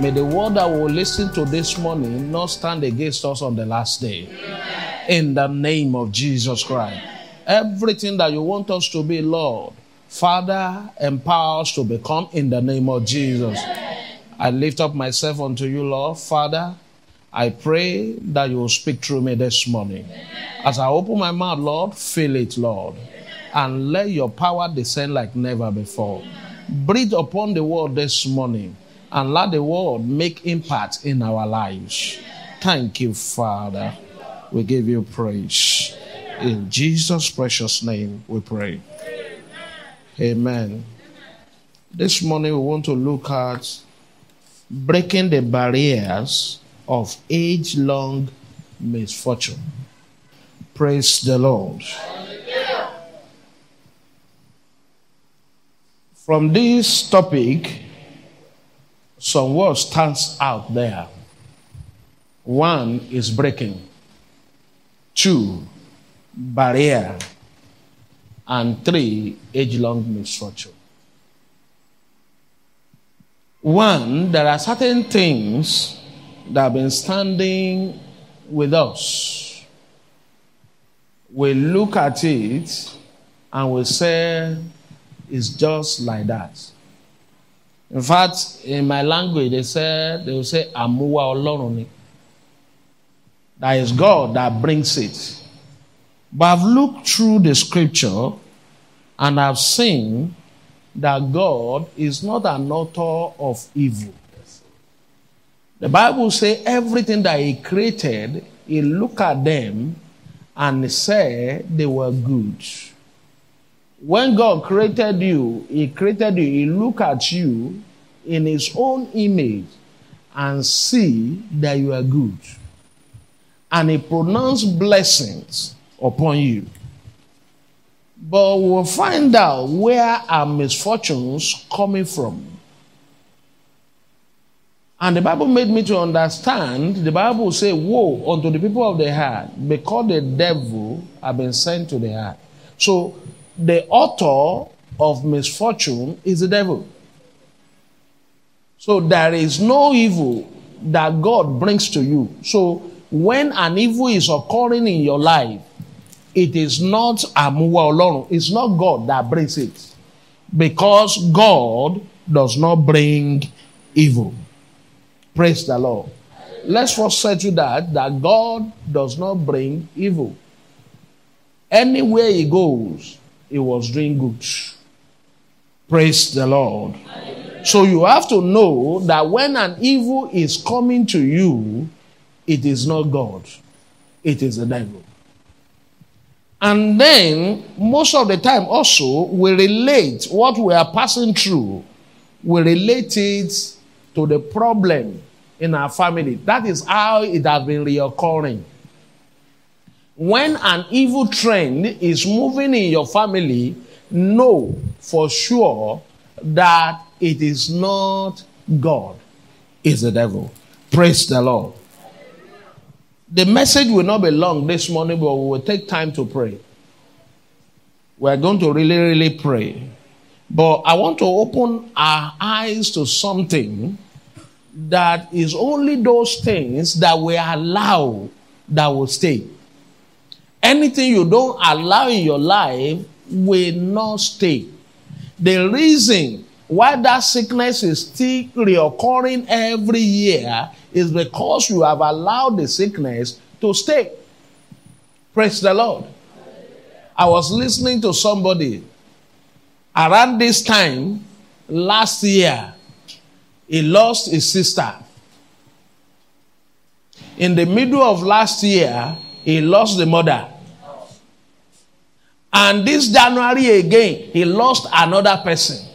May the word that will listen to this morning not stand against us on the last day. In the name of Jesus Christ. Everything that you want us to be, Lord, Father, empower us to become in the name of Jesus. I lift up myself unto you, Lord. Father, I pray that you will speak through me this morning. As I open my mouth, Lord, fill it, Lord. And let your power descend like never before. Breathe upon the world this morning and let the world make impact in our lives. Thank you, Father. We give you praise. In Jesus' precious name we pray. Amen. This morning we want to look at breaking the barriers of age long misfortune. Praise the Lord. From this topic, some words stands out there. One is breaking. Two, barrier. And three, age-long misfortune. One, there are certain things that have been standing with us. We look at it and we say, it's just like that. In fact, in my language, they say they will say Amuwa Olorun That is God that brings it. But I've looked through the scripture and I've seen that God is not an author of evil. The Bible says everything that He created, He looked at them and said they were good. When God created you, He created you, He look at you in His own image and see that you are good. And He pronounced blessings upon you. But we'll find out where our misfortunes coming from. And the Bible made me to understand, the Bible say, woe unto the people of the heart, because the devil have been sent to the heart. So the author of misfortune is the devil. So there is no evil that God brings to you. So when an evil is occurring in your life, it is not Amuwa Olorun. It's not God that brings it. Because God does not bring evil. Praise the Lord. Let's first say to that, that God does not bring evil. Anywhere he goes, he was doing good. Praise the Lord. So you have to know that when an evil is coming to you, it is not God, it is the devil. And then, most of the time, also, we relate what we are passing through, we relate it to the problem in our family. That is how it has been reoccurring. When an evil trend is moving in your family, know for sure that it is not God, it's the devil. Praise the Lord. The message will not be long this morning, but we will take time to pray. We are going to really, really pray. But I want to open our eyes to something that is only those things that we allow that will stay. Anything you don't allow in your life will not stay. The reason why that sickness is still reoccurring every year is because you have allowed the sickness to stay. Praise the Lord. I was listening to somebody around this time last year. He lost his sister. In the middle of last year, he lost the mother. And this January again, he lost another person.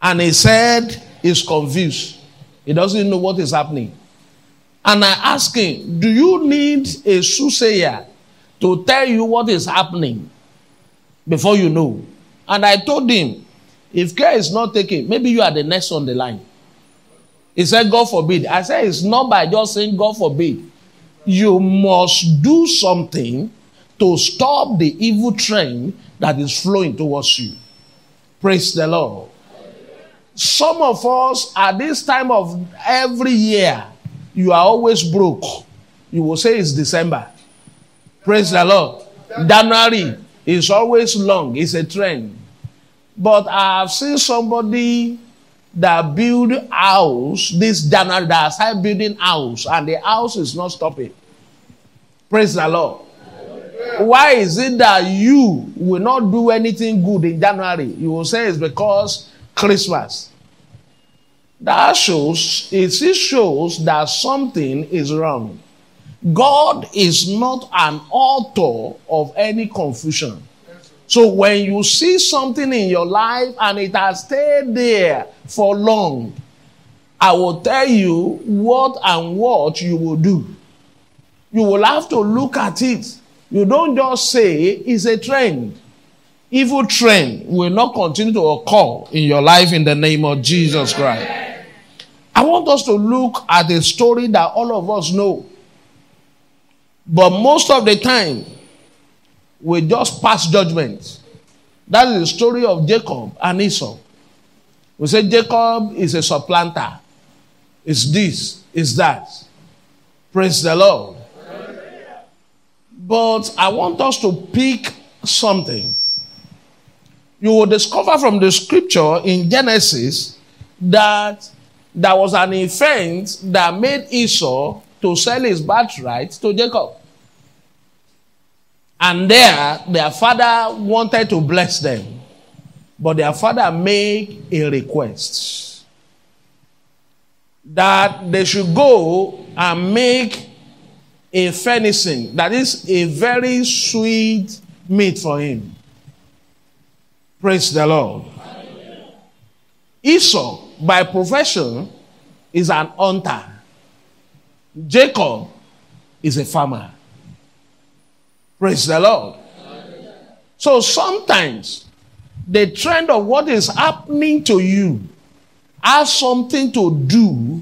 And he said he's confused. He doesn't know what is happening. And I asked him, Do you need a soothsayer to tell you what is happening before you know? And I told him, If care is not taken, maybe you are the next on the line. He said, God forbid. I said, It's not by just saying God forbid. You must do something to stop the evil train that is flowing towards you. Praise the Lord. Some of us at this time of every year, you are always broke. You will say it's December. Praise the Lord. January is always long, it's a trend. But I've seen somebody that build house this January that started building house, and the house is not stopping. Praise the Lord. Why is it that you will not do anything good in January? You will say it's because Christmas. That shows, it shows that something is wrong. God is not an author of any confusion. So when you see something in your life and it has stayed there for long, I will tell you what and what you will do. You will have to look at it. You don't just say it's a trend. Evil trend will not continue to occur in your life in the name of Jesus Christ. I want us to look at a story that all of us know. But most of the time, we just pass judgment. That is the story of Jacob and Esau. We say Jacob is a supplanter. It's this, it's that. Praise the Lord. But I want us to pick something. You will discover from the scripture in Genesis that there was an event that made Esau to sell his birthright to Jacob. And there, their father wanted to bless them. But their father made a request that they should go and make a venison, that is a very sweet meat for him. Praise the Lord. Esau, by profession, is an hunter. Jacob is a farmer. Praise the Lord. So sometimes the trend of what is happening to you has something to do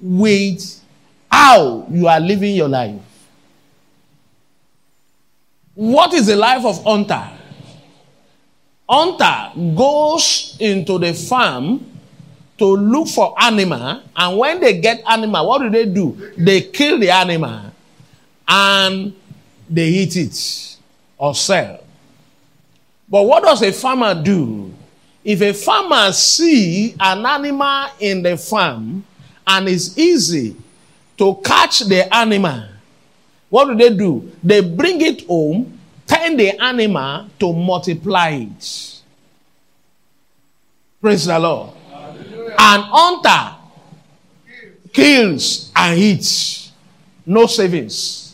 with how you are living your life. What is the life of hunter? Hunter goes into the farm to look for animal, and when they get animal, what do they do? They kill the animal and they eat it or sell. But what does a farmer do? If a farmer see an animal in the farm and it's easy to catch the animal, what do they do? They bring it home, turn the animal to multiply it. Praise the Lord. An hunter kills and eats. No savings.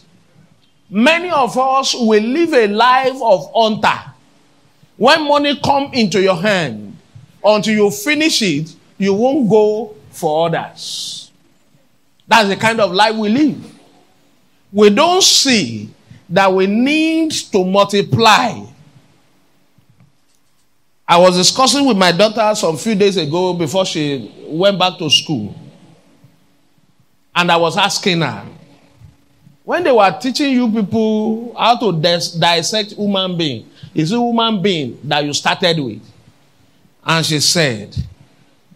Many of us will live a life of hunter. When money come into your hand, until you finish it, you won't go for others. That's the kind of life we live. We don't see that we need to multiply. I was discussing with my daughter some few days ago before she went back to school. And I was asking her, when they were teaching you people how to dis- dissect human being, is it human being that you started with? And she said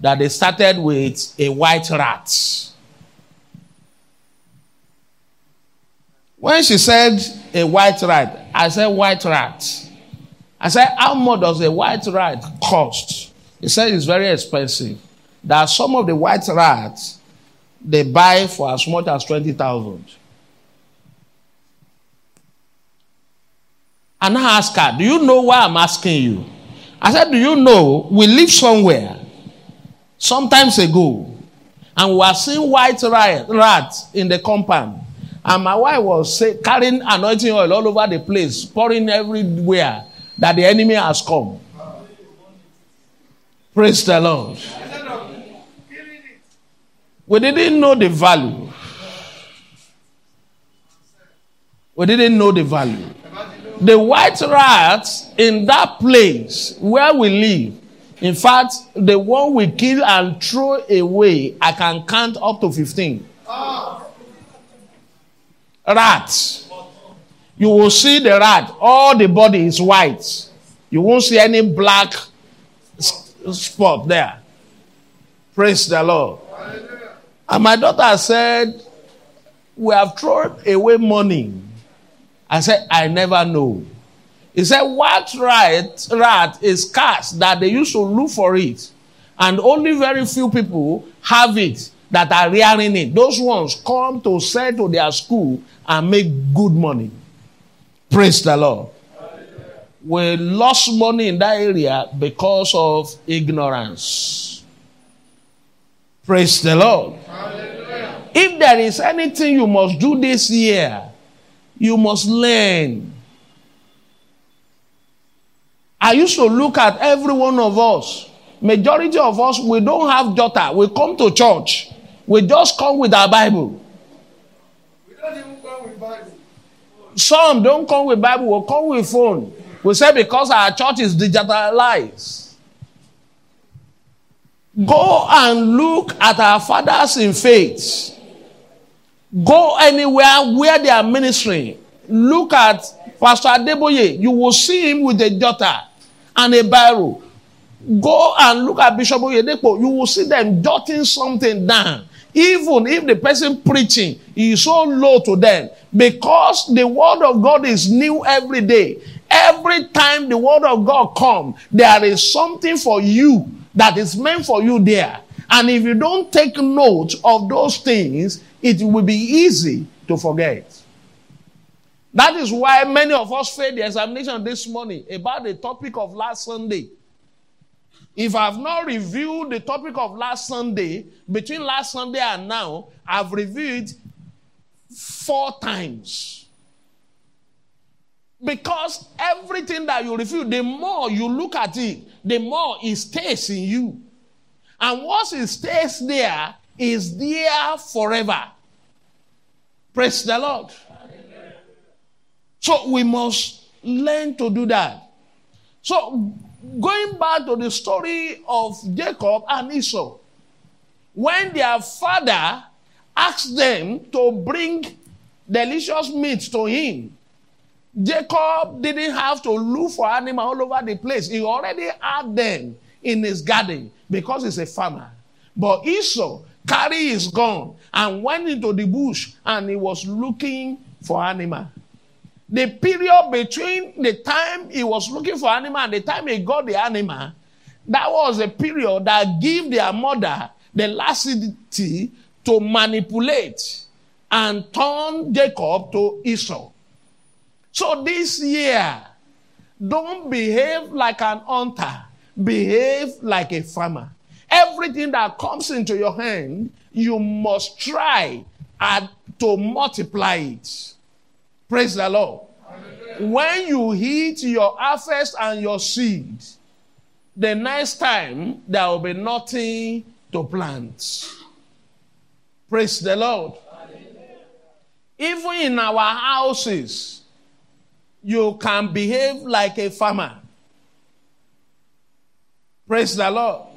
that they started with a white rat. When she said a white rat, I said, white rat. I said, how much does a white rat cost? He said it's very expensive. That some of the white rats they buy for as much as 20,000. And I asked her, Do you know why I'm asking you? I said, Do you know we live somewhere sometimes ago and we were seeing white rats in the compound? And my wife was say, carrying anointing oil all over the place, pouring everywhere that the enemy has come. Praise the Lord. We didn't know the value. We didn't know the value. The white rats in that place where we live, in fact, the one we kill and throw away, I can count up to 15. Rats. You will see the rat, all the body is white. You won't see any black spot there. Praise the Lord. And my daughter said, We have thrown away money. I said, I never know. He said, What right rat is cast that they used to look for it, and only very few people have it that are rearing it. Those ones come to sell to their school and make good money. Praise the Lord. We lost money in that area because of ignorance. Praise the Lord. If there is anything you must do this year, you must learn. I used to look at every one of us. Majority of us, we don't have daughter. We come to church. We just come with our Bible. We don't even come with Bible. Some don't come with Bible, we come with phone. We say because our church is digitalized. Go and look at our fathers in faith. Go anywhere where they are ministering. Look at Pastor Adeboye. You will see him with a daughter and a Bible. Go and look at Bishop Oyedepo. You will see them jotting something down. Even if the person preaching is so low to them, because the word of God is new every day. Every time the word of God come, there is something for you that is meant for you there. And if you don't take note of those things, it will be easy to forget. That is why many of us failed the examination this morning about the topic of last Sunday. If I've not reviewed the topic of last Sunday, between last Sunday and now, I've reviewed four times. Because everything that you review, the more you look at it, the more it stays in you. And once it stays there, is there forever. Praise the Lord. So we must learn to do that. So going back to the story of Jacob and Esau, when their father asked them to bring delicious meat to him, Jacob didn't have to look for animal all over the place. He already had them in his garden because he's a farmer. But Esau carried his gun and went into the bush and he was looking for animal. The period between the time he was looking for animal and the time he got the animal, that was a period that gave their mother the laxity to manipulate and turn Jacob to Esau. So this year, don't behave like an hunter, behave like a farmer. Everything that comes into your hand, you must try to multiply it. Praise the Lord. When you hit your harvest and your seed, the next time there will be nothing to plant. Praise the Lord. Even in our houses, you can behave like a farmer. Praise the Lord.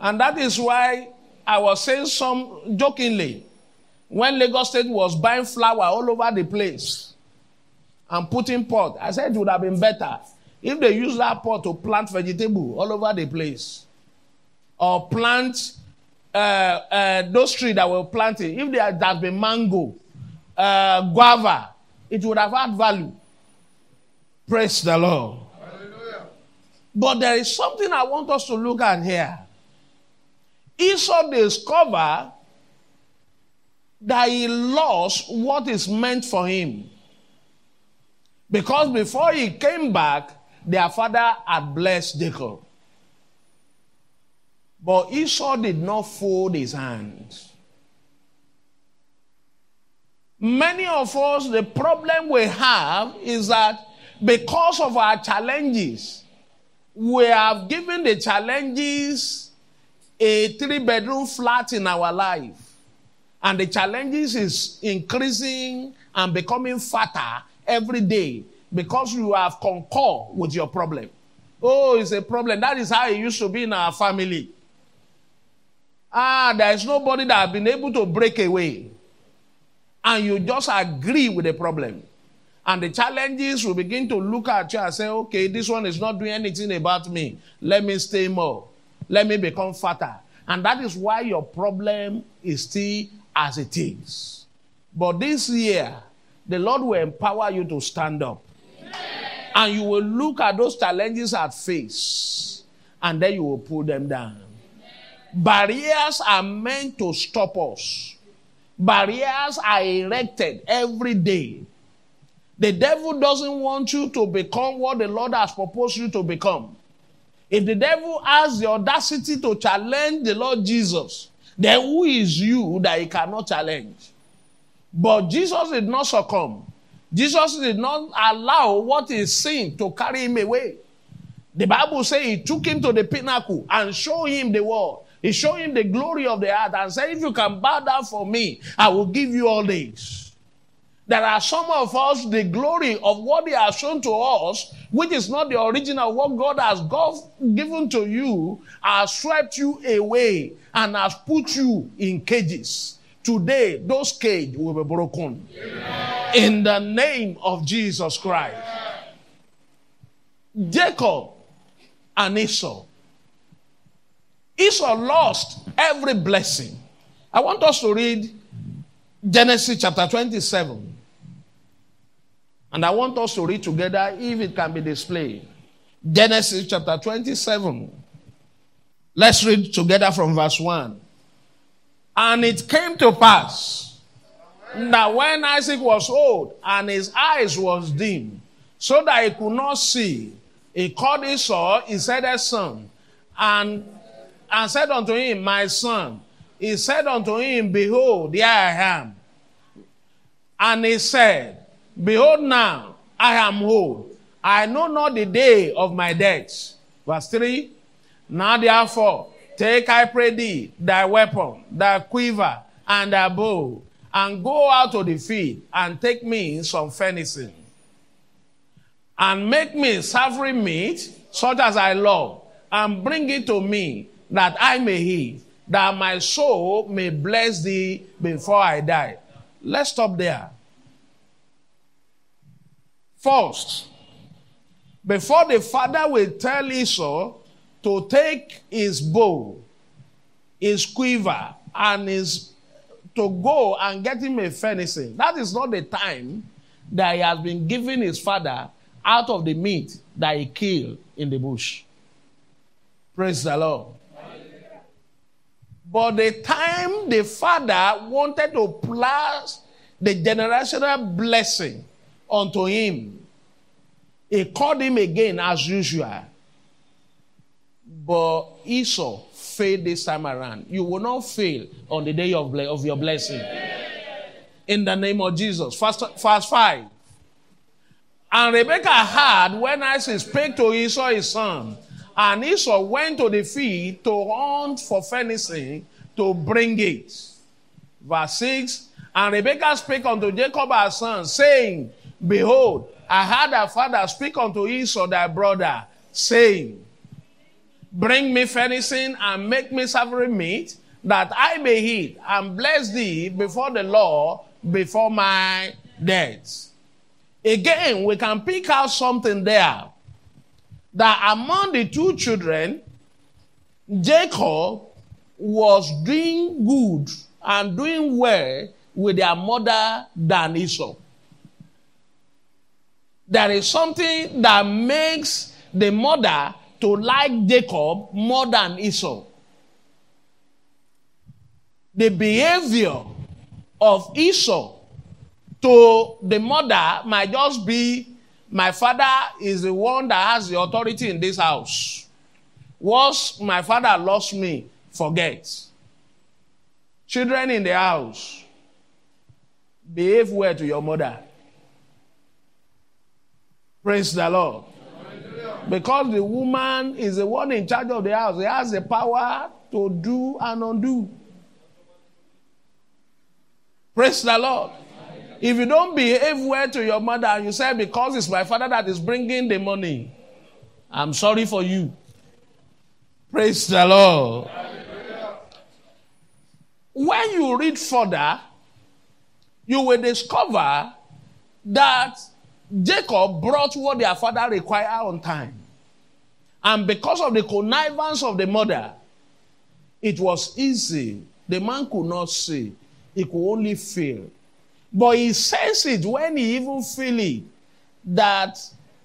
And that is why I was saying some jokingly when Lagos State was buying flower all over the place and putting pot, I said it would have been better if they use that pot to plant vegetable all over the place or plant uh, uh, those trees that were planted. If there had been mango, uh, guava, it would have had value. Praise the Lord. Hallelujah. But there is something I want us to look at here. Esau discovered that he lost what is meant for him. Because before he came back, their father had blessed Jacob. But Esau did not fold his hands. Many of us, the problem we have is that because of our challenges, we have given the challenges a three bedroom flat in our life. And the challenges is increasing and becoming fatter every day because you have concurred with your problem. Oh, it's a problem. That is how it used to be in our family. Ah, there is nobody that has been able to break away. And you just agree with the problem. And the challenges will begin to look at you and say, okay, this one is not doing anything about me. Let me stay more. Let me become fatter. And that is why your problem is still as it is. But this year, the Lord will empower you to stand up. And you will look at those challenges at face, and then you will pull them down. Barriers are meant to stop us. Barriers are erected every day. The devil doesn't want you to become what the Lord has proposed you to become. If the devil has the audacity to challenge the Lord Jesus, then who is you that he cannot challenge? But Jesus did not succumb. Jesus did not allow what is sin to carry him away. The Bible says he took him to the pinnacle and showed him the world. He showed him the glory of the earth and said, If you can bow down for me, I will give you all this. There are some of us, the glory of what he has shown to us, which is not the original, what God has God given to you, has swept you away and has put you in cages. Today, those cages will be broken. Amen. In the name of Jesus Christ. Jacob and Esau. Esau lost every blessing. I want us to read Genesis chapter 27. And I want us to read together if it can be displayed. Genesis chapter 27. Let's read together from verse 1. And it came to pass that when Isaac was old and his eyes was dim, so that he could not see, he called Esau his son, and, and said unto him, My son. He said unto him, Behold, here I am. And he said, Behold now, I am old. I know not the day of my death. Verse 3. Now therefore, take, I pray thee, thy weapon, thy quiver, and thy bow, and go out to the field, and take me some venison, and make me savory meat, such as I love, and bring it to me, that I may eat, that my soul may bless thee before I die. Let's stop there. First, before the father will tell Esau to take his bow, his quiver, and his to go and get him a venison. That is not the time that he has been giving his father out of the meat that he killed in the bush. Praise the Lord. But the time the father wanted to place the generational blessing unto him. He called him again as usual. But Esau failed this time around. You will not fail on the day of, of your blessing. In the name of Jesus. First, verse 5. And Rebekah heard when Isaac spake to Esau his son. And Esau went to the field to hunt for venison to bring it. Verse 6. And Rebekah spake unto Jacob her son, saying, Behold, I heard thy father speak unto Esau thy brother, saying, Bring me venison and make me savory meat, that I may eat and bless thee before the Lord before my death. Again, we can pick out something there that among the two children, Jacob was doing good and doing well with their mother than Esau there is something that makes the mother to like Jacob more than Esau. The behavior of Esau to the mother might just be my father is the one that has the authority in this house. Once my father lost me, forget. Children in the house, behave well to your mother. Praise the Lord. Because the woman is the one in charge of the house. He has the power to do and undo. Praise the Lord. If you don't behave well to your mother and you say, because it's my father that is bringing the money, I'm sorry for you. Praise the Lord. When you read further, you will discover that Jacob brought what their father required on time. And because of the connivance of the mother, It was easy. The man could not see. He could only feel. But he sensed it when he even feel it that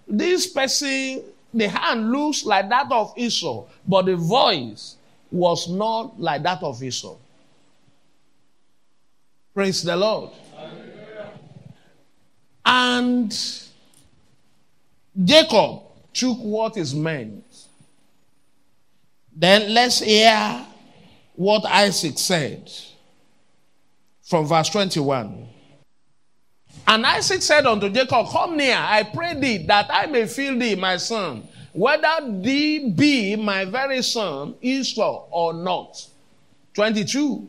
this person, the hand looks like that of Esau, but the voice was not like that of Esau. Praise the Lord. And Jacob took what is meant. Then let's hear what Isaac said from verse 21. And Isaac said unto Jacob, Come near, I pray thee, that I may feel thee, my son, whether thee be my very son, Esau, or not. 22.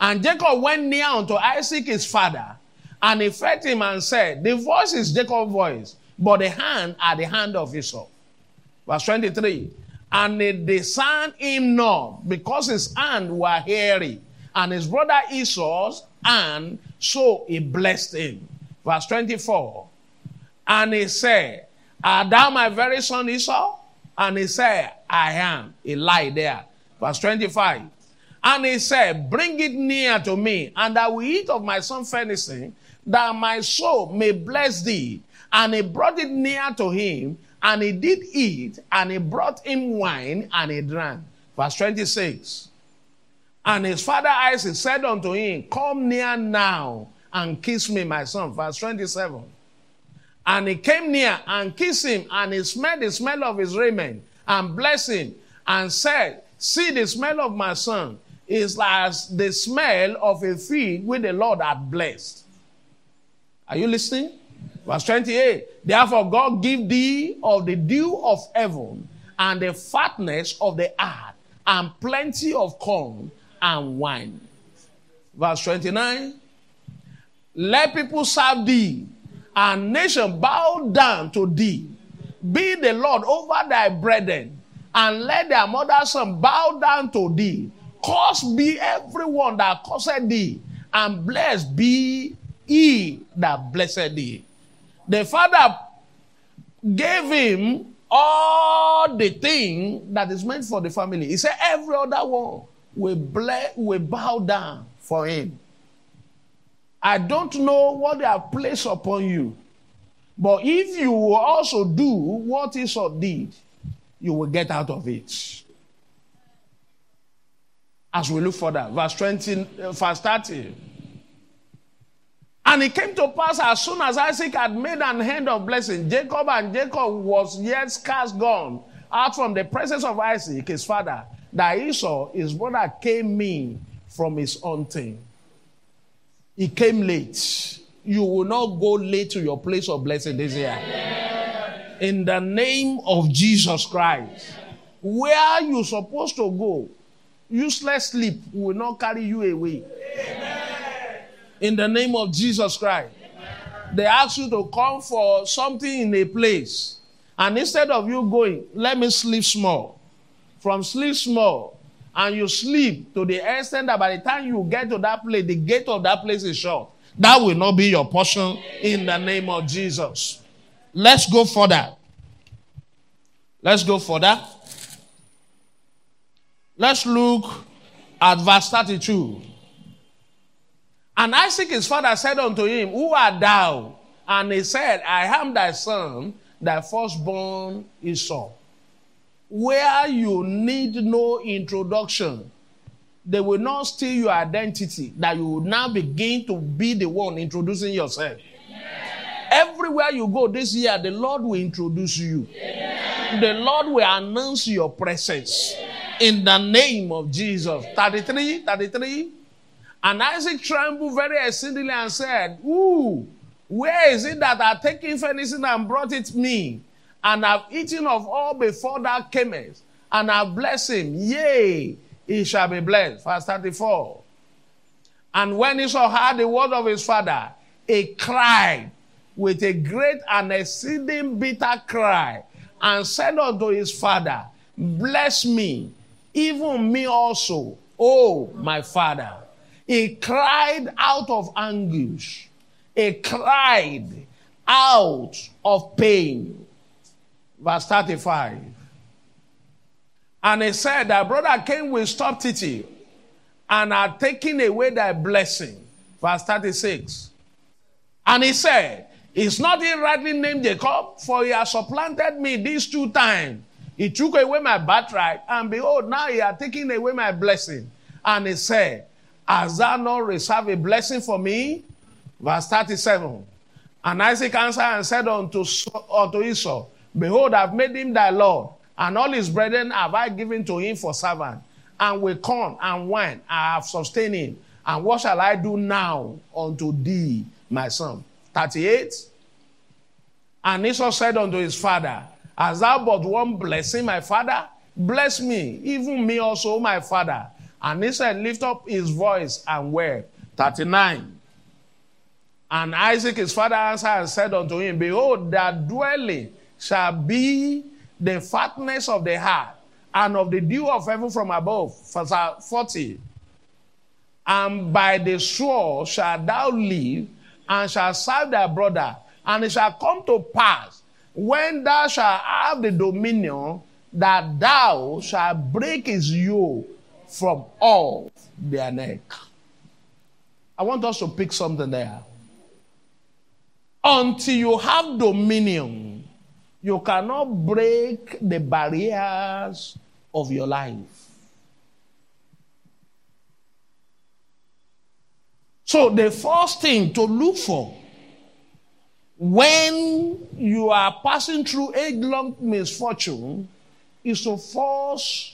And Jacob went near unto Isaac his father, and he fed him and said, The voice is Jacob's voice, but the hand are the hand of Esau. Verse 23. And they discerned him not, because his hand were hairy, and his brother Esau's and so he blessed him. Verse 24. And he said, Art thou my very son Esau? And he said, I am. He lied there. Verse 25. And he said, Bring it near to me, and I will eat of my son venison, that my soul may bless thee. And he brought it near to him, and he did eat, and he brought him wine, and he drank. Verse 26. And his father Isaac said unto him, Come near now and kiss me, my son. Verse 27. And he came near and kissed him, and he smelled the smell of his raiment, and blessed him, and said, See, the smell of my son is as the smell of a field which the Lord had blessed. Are you listening? Verse 28. Therefore, God give thee of the dew of heaven, and the fatness of the earth, and plenty of corn and wine. Verse 29 Let people serve thee, and nation bow down to thee. Be the Lord over thy brethren, and let their mother's son bow down to thee. Curse be everyone that cursed thee, and blessed be he that blessed thee. The father gave him all the thing that is meant for the family. He said, Every other one ble- we bow down for him. I don't know what they have placed upon you, but if you will also do what Esau did, you will get out of it. As we look further, verse 20, uh, verse 30. And it came to pass as soon as Isaac had made an end of blessing, Jacob and Jacob was yet scarce gone out from the presence of Isaac, his father that Esau, his brother, came in from his hunting. He came late. You will not go late to your place of blessing this year. In the name of Jesus Christ. Where you're supposed to go, useless sleep will not carry you away. In the name of Jesus Christ. They ask you to come for something in a place. And instead of you going, let me sleep small from sleep small and you sleep to the extent that by the time you get to that place, the gate of that place is shut. That will not be your portion in the name of Jesus. Let's go further. Let's go further. Let's look at verse 32. And Isaac his father said unto him, Who art thou? And he said, I am thy son, thy firstborn Esau where you need no introduction, they will not steal your identity, that you will now begin to be the one introducing yourself. Everywhere you go this year, the Lord will introduce you. The Lord will announce your presence in the name of Jesus. 33, 33. And Isaac trembled very exceedingly and said, Ooh, where is it that I taken venison and brought it me? and I've eaten of all before thou camest, and have blessed him. Yea, he shall be blessed. Verse 34. And when Esau heard the word of his father, he cried with a great and exceeding bitter cry, and said unto his father, Bless me, even me also, O my father. He cried out of anguish. He cried out of pain verse 35. And he said, Thy brother came with stupidity and are taking away thy blessing. Verse 36. And he said, Is not he rightly named Jacob? For he has supplanted me these two times. He took away my birthright, and behold, now he has taken away my blessing. And he said, Has thou not reserved a blessing for me? Verse 37. And Isaac answered and said unto, unto Esau, Behold, I've made him thy Lord, and all his brethren have I given to him for servant. And with corn and wine I have sustained him. And what shall I do now unto thee, my son? 38. And Esau said unto his father, Hast thou but one blessing, my father? Bless me, even me also, my father. And he said, Lift up his voice and wept. 39. And Isaac his father answered and said unto him, Behold, that dwelling shall be the fatness of the heart and of the dew of heaven from above. Verse 40. And by the sword shalt thou live, and shalt serve thy brother. And it shall come to pass, when thou shalt have the dominion, that thou shalt break his yoke from off their neck. I want us to pick something there. Until you have dominion, you cannot break the barriers of your life. So, the first thing to look for when you are passing through age long misfortune is to first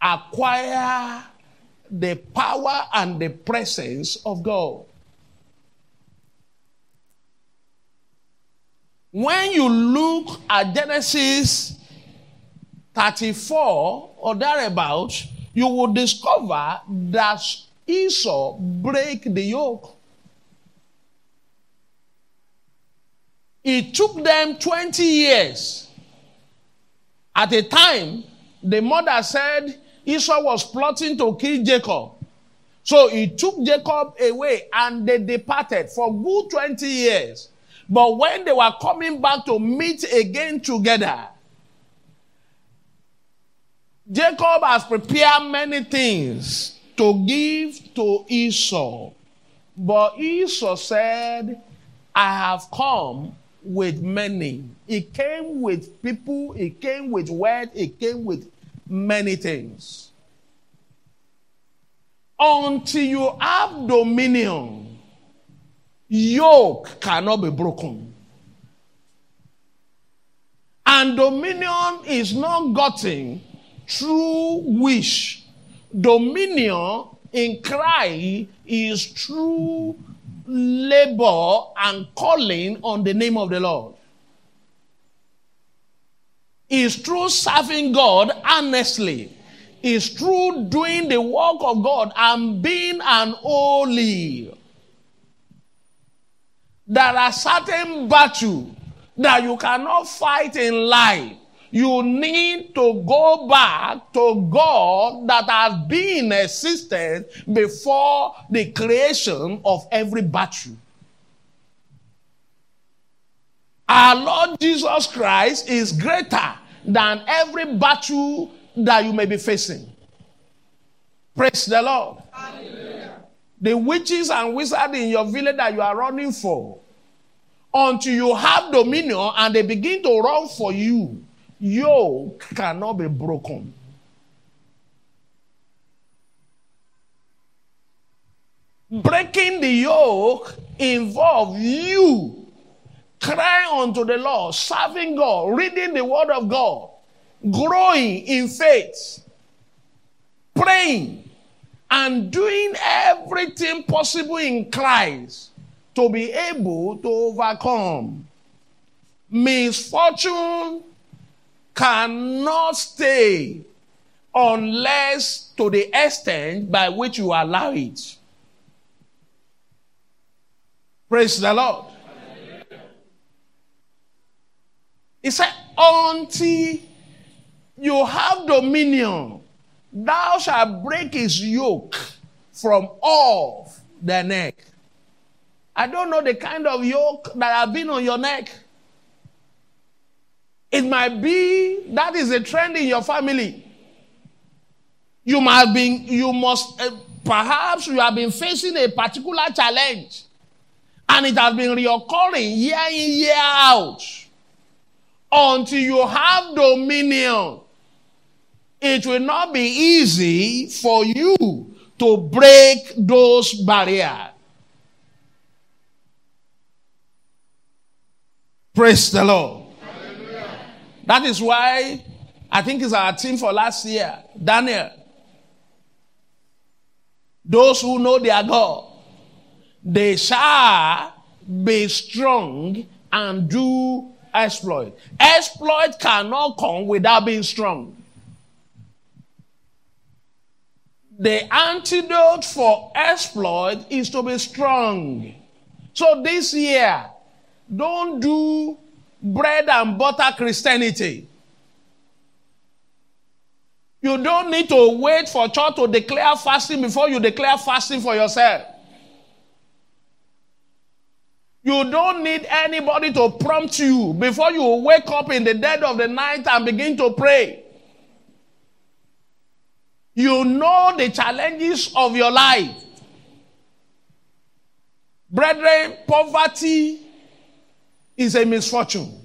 acquire the power and the presence of God. When you look at Genesis 34 or thereabouts, you will discover that Esau break the yoke. It took them 20 years. At a time, the mother said Esau was plotting to kill Jacob. So he took Jacob away and they departed for good 20 years. But when they were coming back to meet again together, Jacob has prepared many things to give to Esau. But Esau said, I have come with many. He came with people, he came with wealth, he came with many things. Until you have dominion, yoke cannot be broken. And dominion is not gotten through wish. Dominion in Christ is true labor and calling on the name of the Lord. Is through serving God honestly. Is through doing the work of God and being an holy. There are certain battles that you cannot fight in life you need to go back to God that has been in before the creation of every battle. Our Lord Jesus Christ is greater than every battle that you may be facing. Praise the Lord. Hallelujah. The witches and wizards in your village that you are running for, until you have dominion and they begin to run for you, yoke cannot be broken. Breaking the yoke involves you crying unto the Lord, serving God, reading the Word of God, growing in faith, praying, and doing everything possible in Christ to be able to overcome misfortune cannot stay unless to the extent by which you allow it. Praise the Lord. He said, Until you have dominion, thou shalt break his yoke from off the neck. I don't know the kind of yoke that have been on your neck. It might be that is a trend in your family. You might be, you must, uh, perhaps you have been facing a particular challenge and it has been reoccurring year in, year out until you have dominion. It will not be easy for you to break those barriers. Praise the Lord. That is why I think it's our team for last year, Daniel. Those who know their God, they shall be strong and do exploit. Exploit cannot come without being strong. The antidote for exploit is to be strong. So this year, don't do bread and butter Christianity. You don't need to wait for church to declare fasting before you declare fasting for yourself. You don't need anybody to prompt you before you wake up in the dead of the night and begin to pray. You know the challenges of your life. Brethren, poverty is a misfortune.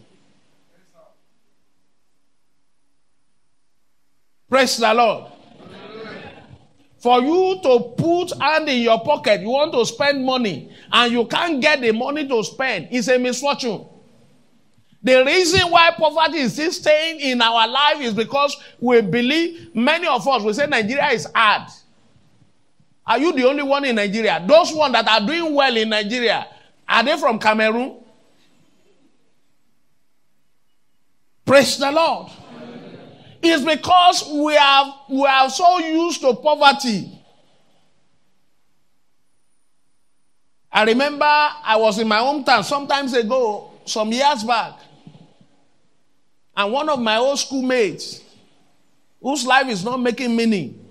Praise the Lord. For you to put hand in your pocket, you want to spend money, and you can't get the money to spend, is a misfortune. The reason why poverty is still staying in our life is because we believe, many of us, we say Nigeria is hard. Are you the only one in Nigeria? Those ones that are doing well in Nigeria, are they from Cameroon? Praise the Lord. It's because we are, we are so used to poverty. I remember I was in my hometown sometimes ago, some years back. And one of my old schoolmates, whose life is not making meaning,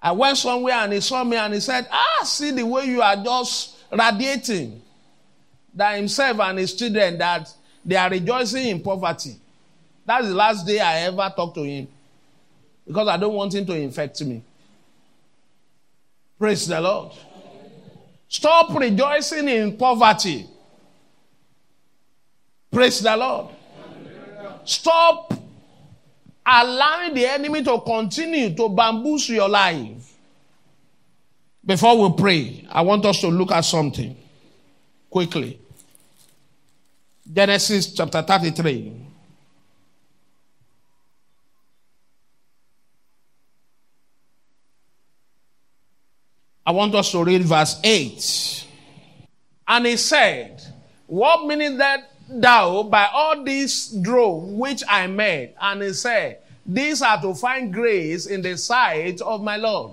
I went somewhere and he saw me and he said, Ah, see the way you are just radiating. That himself and his children, that they are rejoicing in poverty. That's the last day I ever talked to him. Because I don't want him to infect me. Praise the Lord. Stop rejoicing in poverty. Praise the Lord. Stop allowing the enemy to continue to bamboozle your life. Before we pray, I want us to look at something quickly. Genesis chapter 33. I want us to read verse 8. And he said, What meaneth that thou by all this drove which I made? And he said, These are to find grace in the sight of my Lord.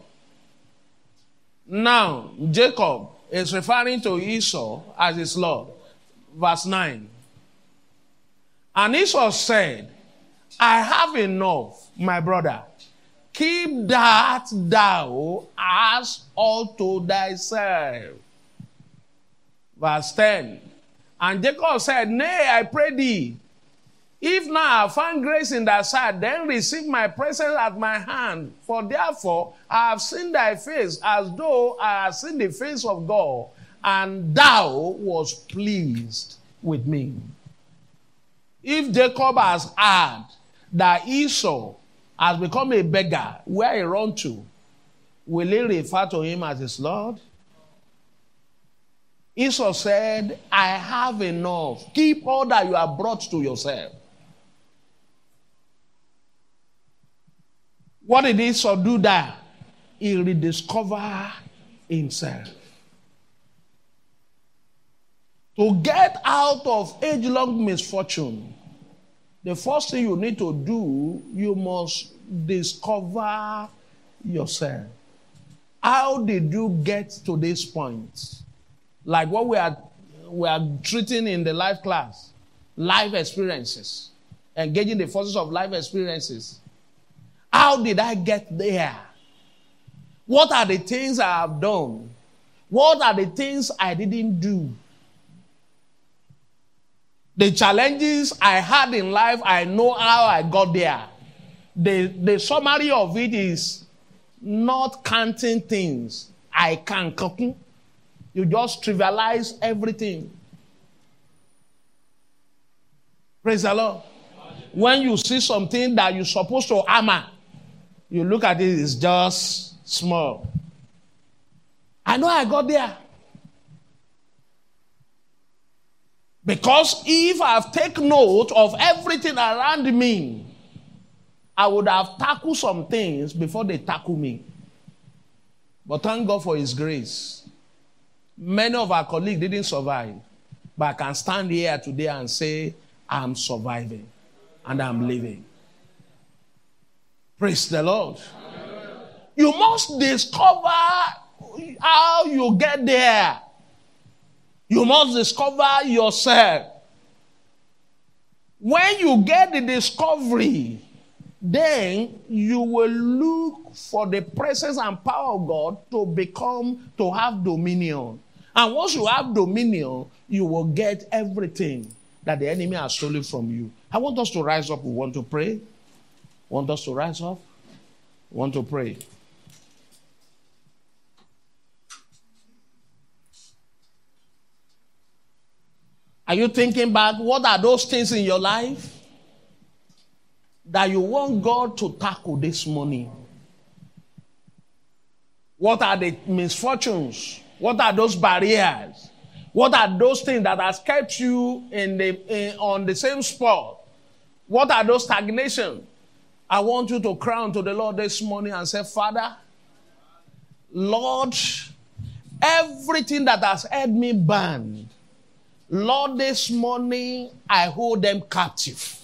Now, Jacob is referring to Esau as his Lord. Verse 9. And Esau said, I have enough, my brother. Keep that thou as unto thyself. Verse 10. And Jacob said, Nay, I pray thee, if now I find grace in thy sight, then receive my presence at my hand. For therefore I have seen thy face as though I had seen the face of God, and thou was pleased with me. If Jacob has heard that Esau has become a beggar, where he run to, will he refer to him as his Lord? Esau said, I have enough. Keep all that you have brought to yourself. What did Esau do there? He rediscovered himself. To get out of age long misfortune, the first thing you need to do, you must discover yourself. How did you get to this point? Like what we are, we are treating in the life class life experiences, engaging the forces of life experiences. How did I get there? What are the things I have done? What are the things I didn't do? The challenges I had in life, I know how I got there. The, the summary of it is not counting things. I can cook. You just trivialize everything. Praise the Lord. When you see something that you're supposed to hammer, you look at it, it's just small. I know I got there. Because if I've taken note of everything around me, I would have tackled some things before they tackle me. But thank God for His grace. Many of our colleagues didn't survive. But I can stand here today and say, I'm surviving and I'm living. Praise the Lord. You must discover how you get there. You must discover yourself. When you get the discovery, then you will look for the presence and power of God to become, to have dominion. And once you have dominion, you will get everything that the enemy has stolen from you. I want us to rise up. We want to pray. Want us to rise up? Want to pray. Are you thinking back? What are those things in your life that you want God to tackle this morning? What are the misfortunes? What are those barriers? What are those things that has kept you in the in, on the same spot? What are those stagnation? I want you to crown to the Lord this morning and say, Father, Lord, everything that has held me bound, Lord, this morning I hold them captive.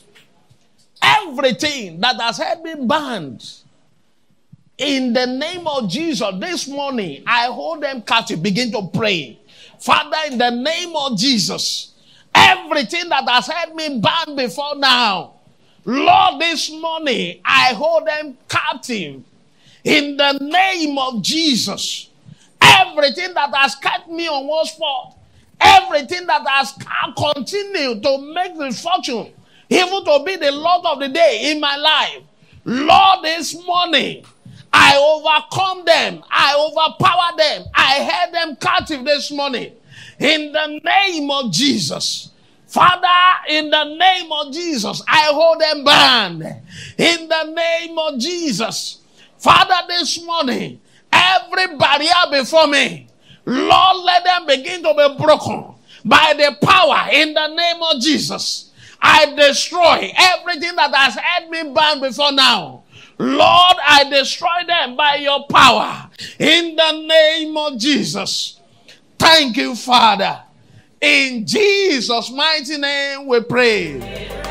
Everything that has held me bound, in the name of Jesus, this morning I hold them captive. Begin to pray. Father, in the name of Jesus, everything that has held me bound before now, Lord, this morning I hold them captive. In the name of Jesus, everything that has kept me on one spot, everything that has continued to make the fortune, even to be the Lord of the day in my life, Lord, this morning I overcome them, I overpower them, I held them captive this morning. In the name of Jesus. Father, in the name of Jesus, I hold them bound. In the name of Jesus. Father, this morning, every barrier before me, Lord, let them begin to be broken by the power in the name of Jesus. I destroy everything that has had me bound before now. Lord, I destroy them by your power in the name of Jesus. Thank you, Father. In Jesus' mighty name we pray.